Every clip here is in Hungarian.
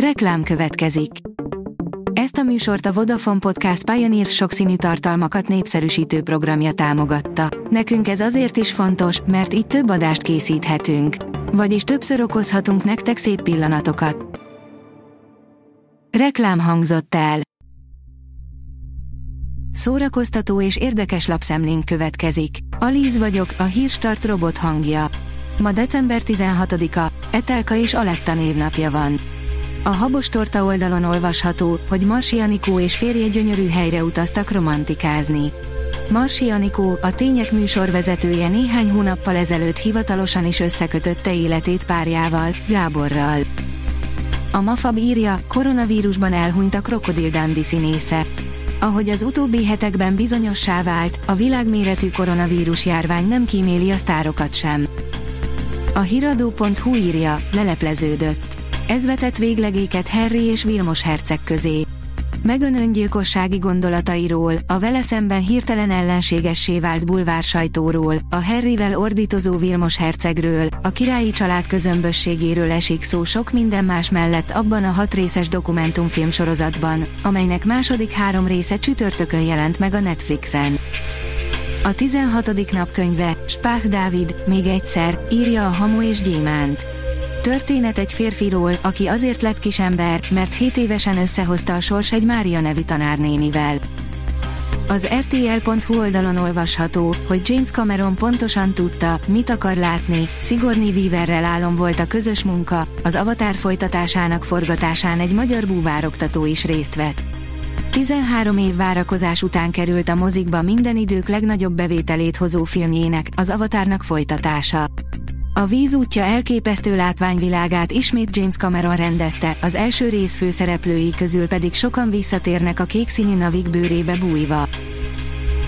Reklám következik. Ezt a műsort a Vodafone Podcast Pioneer sokszínű tartalmakat népszerűsítő programja támogatta. Nekünk ez azért is fontos, mert így több adást készíthetünk. Vagyis többször okozhatunk nektek szép pillanatokat. Reklám hangzott el. Szórakoztató és érdekes lapszemlénk következik. Alíz vagyok, a hírstart robot hangja. Ma december 16-a, Etelka és Aletta névnapja van. A Habos Torta oldalon olvasható, hogy Marsi Anikó és férje gyönyörű helyre utaztak romantikázni. Marsi Anikó, a Tények műsorvezetője néhány hónappal ezelőtt hivatalosan is összekötötte életét párjával, Gáborral. A Mafab írja, koronavírusban elhunyt a Krokodil Dundee színésze. Ahogy az utóbbi hetekben bizonyossá vált, a világméretű koronavírus járvány nem kíméli a sztárokat sem. A hiradó.hu írja, lelepleződött. Ez vetett véglegéket Harry és Vilmos herceg közé. Megön öngyilkossági gondolatairól, a vele szemben hirtelen ellenségessé vált bulvár sajtóról, a Harryvel ordítozó Vilmos hercegről, a királyi család közömbösségéről esik szó sok minden más mellett abban a hat részes dokumentumfilm sorozatban, amelynek második három része csütörtökön jelent meg a Netflixen. A 16. napkönyve, Spách Dávid, még egyszer, írja a Hamu és Gyémánt. Történet egy férfiról, aki azért lett kisember, mert 7 évesen összehozta a sors egy Mária nevű tanárnénivel. Az RTL.hu oldalon olvasható, hogy James Cameron pontosan tudta, mit akar látni, Sigourney Weaverrel álom volt a közös munka, az Avatar folytatásának forgatásán egy magyar búvároktató is részt vett. 13 év várakozás után került a mozikba minden idők legnagyobb bevételét hozó filmjének, az Avatárnak folytatása. A víz útja elképesztő látványvilágát ismét James Cameron rendezte, az első rész főszereplői közül pedig sokan visszatérnek a kék színű navik bőrébe bújva.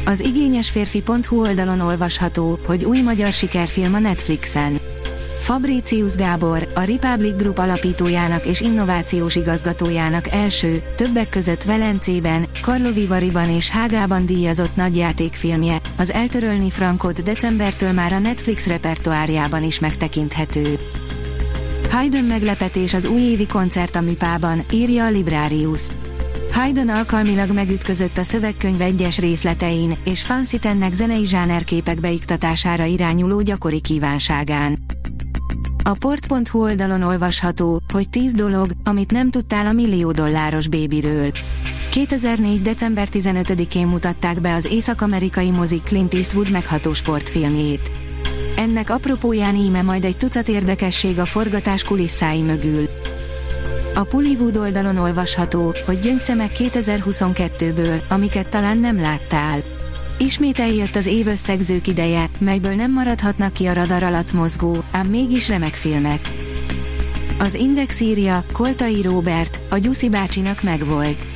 Az igényes férfi.hu oldalon olvasható, hogy új magyar sikerfilm a Netflixen. Fabricius Gábor, a Republic Group alapítójának és innovációs igazgatójának első, többek között Velencében, Karlovivariban és Hágában díjazott nagyjátékfilmje, az Eltörölni Frankot decembertől már a Netflix repertoárjában is megtekinthető. Haydn meglepetés az újévi koncert a Műpában, írja a Librarius. Haydn alkalmilag megütközött a szövegkönyv egyes részletein, és Fancy tennek zenei zsánerképek beiktatására irányuló gyakori kívánságán. A port.hu oldalon olvasható, hogy 10 dolog, amit nem tudtál a millió dolláros bébiről. 2004. december 15-én mutatták be az észak-amerikai mozik Clint Eastwood megható sportfilmjét. Ennek apropóján íme majd egy tucat érdekesség a forgatás kulisszái mögül. A Pullywood oldalon olvasható, hogy gyöngyszemek 2022-ből, amiket talán nem láttál. Ismét eljött az év összegzők ideje, melyből nem maradhatnak ki a radar alatt mozgó, ám mégis remek filmek. Az Index írja, Koltai Robert, a Gyuszi bácsinak megvolt.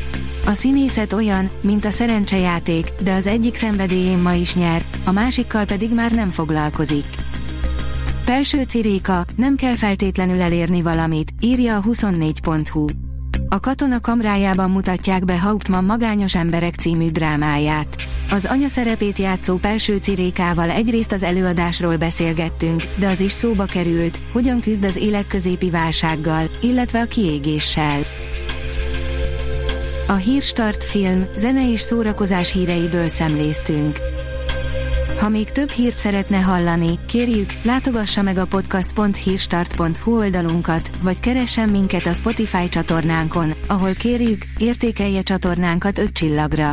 A színészet olyan, mint a szerencsejáték, de az egyik szenvedélyén ma is nyer, a másikkal pedig már nem foglalkozik. Pelső ciréka, nem kell feltétlenül elérni valamit, írja a 24.hu. A katona kamrájában mutatják be Hauptmann Magányos emberek című drámáját. Az anya szerepét játszó Pelső Cirékával egyrészt az előadásról beszélgettünk, de az is szóba került, hogyan küzd az életközépi válsággal, illetve a kiégéssel. A Hírstart film, zene és szórakozás híreiből szemléztünk. Ha még több hírt szeretne hallani, kérjük, látogassa meg a podcast.hírstart.hu oldalunkat, vagy keressen minket a Spotify csatornánkon, ahol kérjük, értékelje csatornánkat 5 csillagra.